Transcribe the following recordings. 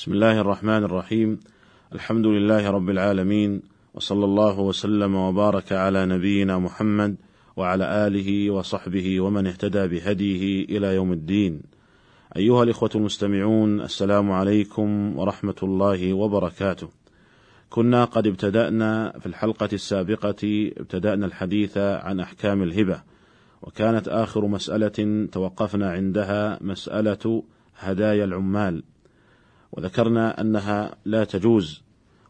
بسم الله الرحمن الرحيم الحمد لله رب العالمين وصلى الله وسلم وبارك على نبينا محمد وعلى اله وصحبه ومن اهتدى بهديه إلى يوم الدين ايها الاخوه المستمعون السلام عليكم ورحمه الله وبركاته كنا قد ابتدانا في الحلقة السابقه ابتدانا الحديث عن احكام الهبه وكانت اخر مساله توقفنا عندها مساله هدايا العمال وذكرنا أنها لا تجوز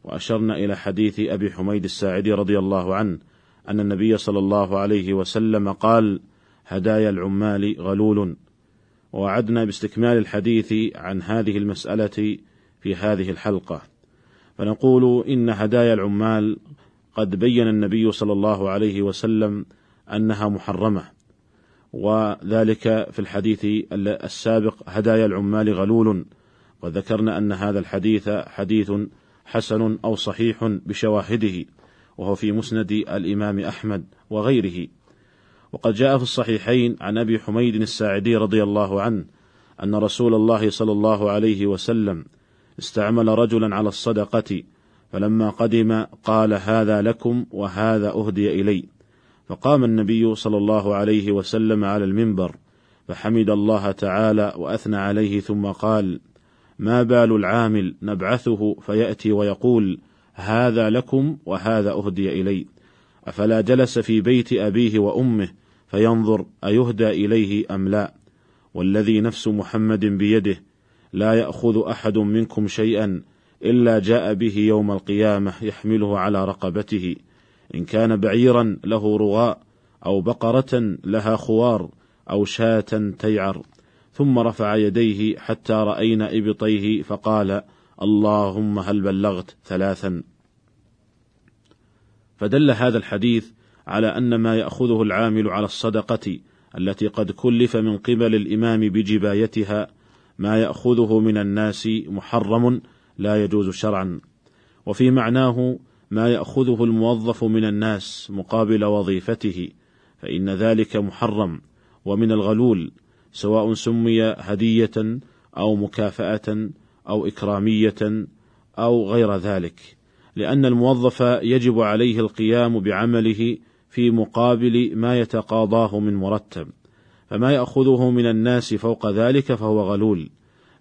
وأشرنا إلى حديث أبي حميد الساعدي رضي الله عنه أن النبي صلى الله عليه وسلم قال هدايا العمال غلول ووعدنا باستكمال الحديث عن هذه المسألة في هذه الحلقة. فنقول إن هدايا العمال قد بين النبي صلى الله عليه وسلم أنها محرمة. وذلك في الحديث السابق هدايا العمال غلول وذكرنا أن هذا الحديث حديث حسن أو صحيح بشواهده وهو في مسند الإمام أحمد وغيره. وقد جاء في الصحيحين عن أبي حميد الساعدي رضي الله عنه أن رسول الله صلى الله عليه وسلم استعمل رجلا على الصدقة فلما قدم قال هذا لكم وهذا أهدي إلي. فقام النبي صلى الله عليه وسلم على المنبر فحمد الله تعالى وأثنى عليه ثم قال ما بال العامل نبعثه فيأتي ويقول هذا لكم وهذا أهدي إلي. أفلا جلس في بيت أبيه وأمه فينظر أيهدى إليه أم لا؟ والذي نفس محمد بيده لا يأخذ أحد منكم شيئا إلا جاء به يوم القيامة يحمله على رقبته. إن كان بعيرا له رغاء أو بقرة لها خوار أو شاة تيعر. ثم رفع يديه حتى رأينا إبطيه فقال اللهم هل بلغت ثلاثا؟ فدل هذا الحديث على أن ما يأخذه العامل على الصدقة التي قد كلف من قبل الإمام بجبايتها ما يأخذه من الناس محرم لا يجوز شرعا. وفي معناه ما يأخذه الموظف من الناس مقابل وظيفته فإن ذلك محرم ومن الغلول سواء سمي هدية أو مكافأة أو إكرامية أو غير ذلك، لأن الموظف يجب عليه القيام بعمله في مقابل ما يتقاضاه من مرتب، فما يأخذه من الناس فوق ذلك فهو غلول،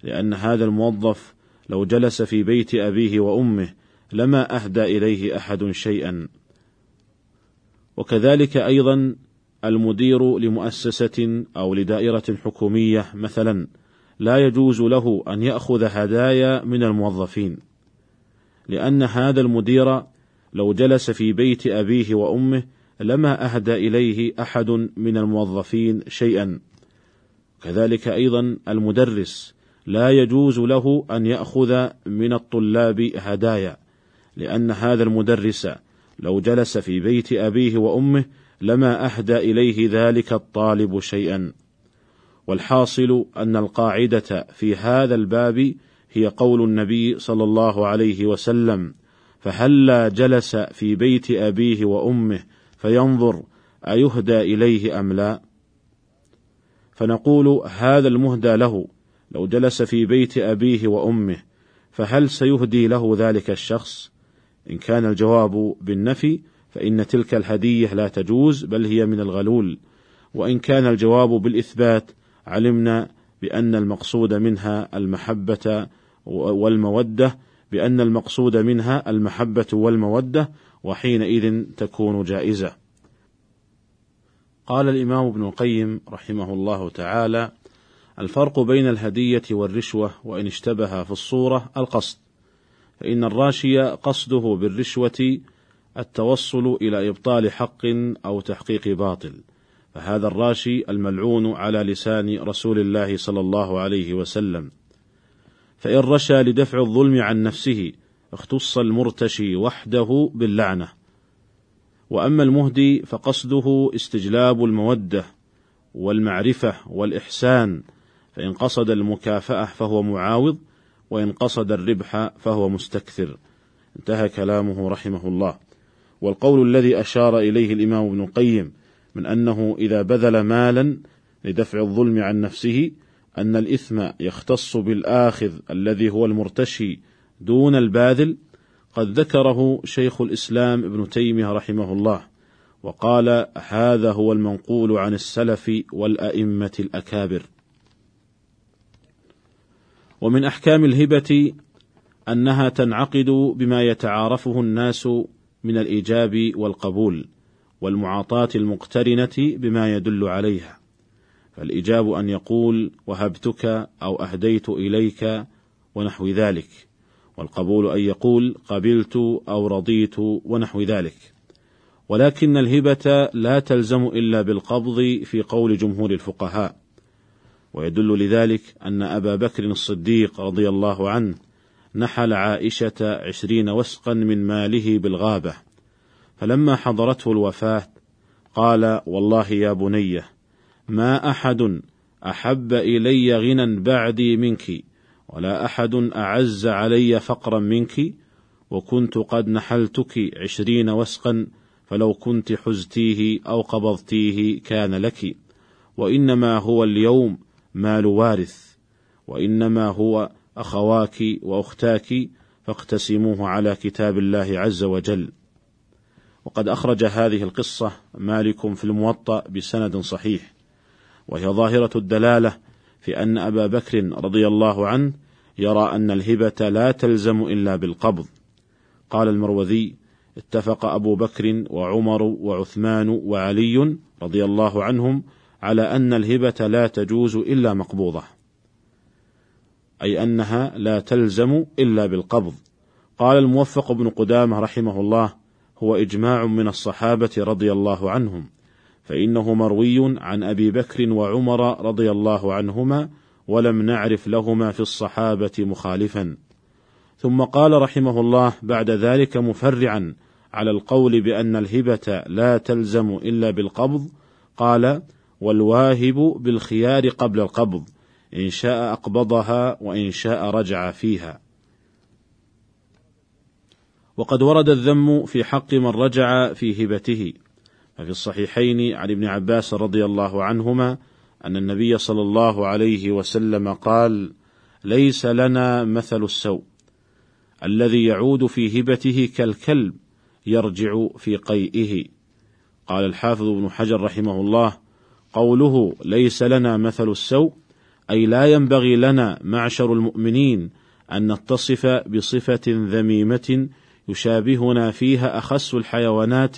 لأن هذا الموظف لو جلس في بيت أبيه وأمه لما أهدى إليه أحد شيئا. وكذلك أيضا المدير لمؤسسة أو لدائرة حكومية مثلا لا يجوز له أن يأخذ هدايا من الموظفين، لأن هذا المدير لو جلس في بيت أبيه وأمه لما أهدى إليه أحد من الموظفين شيئا. كذلك أيضا المدرس لا يجوز له أن يأخذ من الطلاب هدايا، لأن هذا المدرس لو جلس في بيت أبيه وأمه لما أهدى إليه ذلك الطالب شيئا. والحاصل أن القاعدة في هذا الباب هي قول النبي صلى الله عليه وسلم فهلا جلس في بيت أبيه وأمه فينظر أيهدى إليه أم لا. فنقول هذا المهدى له لو جلس في بيت أبيه وأمه فهل سيهدي له ذلك الشخص؟ إن كان الجواب بالنفي فإن تلك الهدية لا تجوز بل هي من الغلول، وإن كان الجواب بالإثبات علمنا بأن المقصود منها المحبة والمودة بأن المقصود منها المحبة والمودة وحينئذ تكون جائزة. قال الإمام ابن القيم رحمه الله تعالى: الفرق بين الهدية والرشوة وإن اشتبه في الصورة القصد، فإن الراشي قصده بالرشوة التوصل إلى إبطال حق أو تحقيق باطل. فهذا الراشي الملعون على لسان رسول الله صلى الله عليه وسلم. فإن رشى لدفع الظلم عن نفسه اختص المرتشي وحده باللعنة. وأما المهدي فقصده استجلاب المودة والمعرفة والإحسان. فإن قصد المكافأة فهو معاوض وإن قصد الربح فهو مستكثر. انتهى كلامه رحمه الله. والقول الذي أشار إليه الإمام ابن القيم من أنه إذا بذل مالا لدفع الظلم عن نفسه أن الإثم يختص بالآخذ الذي هو المرتشي دون الباذل قد ذكره شيخ الإسلام ابن تيمية رحمه الله وقال هذا هو المنقول عن السلف والأئمة الأكابر ومن أحكام الهبة أنها تنعقد بما يتعارفه الناس من الإيجاب والقبول والمعاطاة المقترنة بما يدل عليها. فالإجاب أن يقول وهبتك أو أهديت إليك ونحو ذلك والقبول أن يقول قبلت أو رضيت ونحو ذلك. ولكن الهبة لا تلزم إلا بالقبض في قول جمهور الفقهاء. ويدل لذلك أن أبا بكر الصديق رضي الله عنه نحل عائشة عشرين وسقا من ماله بالغابة. فلما حضرته الوفاة قال والله يا بنيه ما أحد أحب إلي غنى بعدي منك ولا أحد أعز علي فقرا منك وكنت قد نحلتك عشرين وسقا فلو كنت حزتيه أو قبضتيه كان لك. وإنما هو اليوم مال وارث وإنما هو اخواك واختاك فاقتسموه على كتاب الله عز وجل وقد أخرج هذه القصة مالك في الموطأ بسند صحيح وهي ظاهرة الدلالة في أن أبا بكر رضي الله عنه يرى أن الهبة لا تلزم إلا بالقبض. قال المروذي: اتفق أبو بكر وعمر وعثمان وعلي رضي الله عنهم على أن الهبة لا تجوز إلا مقبوضة. أي أنها لا تلزم إلا بالقبض. قال الموفق بن قدامة رحمه الله: هو إجماع من الصحابة رضي الله عنهم. فإنه مروي عن أبي بكر وعمر رضي الله عنهما ولم نعرف لهما في الصحابة مخالفا. ثم قال رحمه الله بعد ذلك مفرعا على القول بأن الهبة لا تلزم إلا بالقبض قال: والواهب بالخيار قبل القبض إن شاء أقبضها وإن شاء رجع فيها. وقد ورد الذم في حق من رجع في هبته ففي الصحيحين عن ابن عباس رضي الله عنهما أن النبي صلى الله عليه وسلم قال: ليس لنا مثل السوء الذي يعود في هبته كالكلب يرجع في قيئه. قال الحافظ ابن حجر رحمه الله: قوله ليس لنا مثل السوء أي لا ينبغي لنا معشر المؤمنين أن نتصف بصفة ذميمة يشابهنا فيها أخس الحيوانات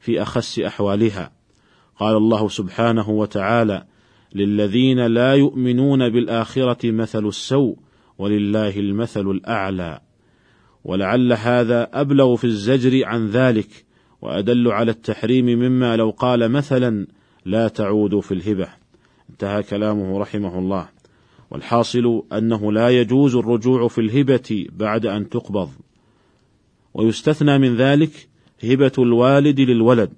في أخس أحوالها. قال الله سبحانه وتعالى للذين لا يؤمنون بالآخرة مثل السوء ولله المثل الأعلى. ولعل هذا أبلغ في الزجر عن ذلك وأدل على التحريم مما لو قال مثلا لا تعود في الهبة. انتهى كلامه رحمه الله. والحاصل أنه لا يجوز الرجوع في الهبة بعد أن تقبض. ويستثنى من ذلك هبة الوالد للولد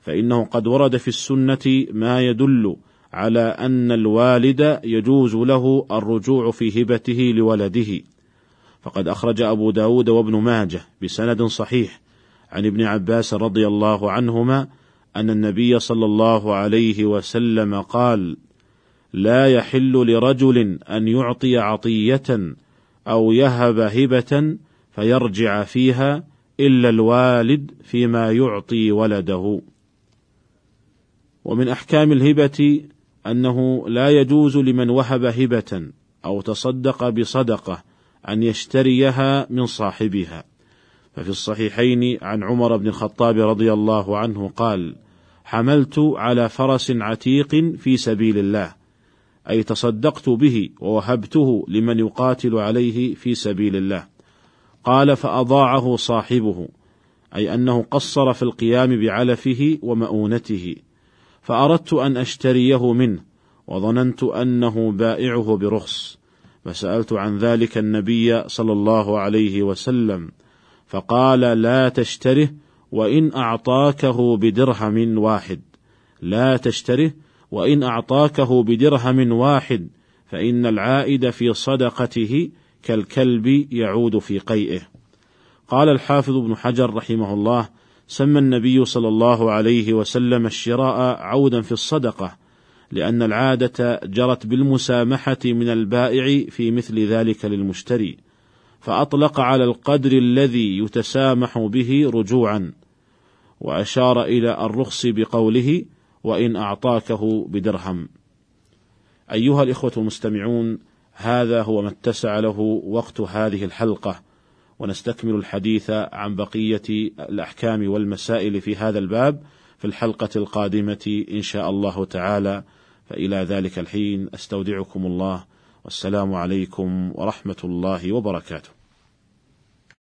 فإنه قد ورد في السنة ما يدل على أن الوالد يجوز له الرجوع في هبته لولده. فقد أخرج أبو داود وابن ماجه بسند صحيح عن ابن عباس رضي الله عنهما أن النبي صلى الله عليه وسلم قال لا يحل لرجل أن يعطي عطية أو يهب هبة فيرجع فيها إلا الوالد فيما يعطي ولده. ومن أحكام الهبة أنه لا يجوز لمن وهب هبة أو تصدق بصدقة أن يشتريها من صاحبها. ففي الصحيحين عن عمر بن الخطاب رضي الله عنه قال حملت على فرس عتيق في سبيل الله أي تصدقت به ووهبته لمن يقاتل عليه في سبيل الله. قال فأضاعه صاحبه أي أنه قصر في القيام بعلفه ومؤونته. فأردت أن أشتريه منه وظننت أنه بائعه برخص. فسألت عن ذلك النبي صلى الله عليه وسلم فقال لا تشتره وإن أعطاكه بدرهم واحد. لا تشتره وإن أعطاكه بدرهم واحد فإن العائد في صدقته كالكلب يعود في قيئه. قال الحافظ ابن حجر رحمه الله سمى النبي صلى الله عليه وسلم الشراء عودا في الصدقة لأن العادة جرت بالمسامحة من البائع في مثل ذلك للمشتري فأطلق على القدر الذي يتسامح به رجوعا. وأشار إلى الرخص بقوله وإن أعطاكه بدرهم. أيها الإخوة المستمعون هذا هو ما اتسع له وقت هذه الحلقة ونستكمل الحديث عن بقية الأحكام والمسائل في هذا الباب في الحلقة القادمة إن شاء الله تعالى. فإلى ذلك الحين أستودعكم الله والسلام عليكم ورحمة الله وبركاته.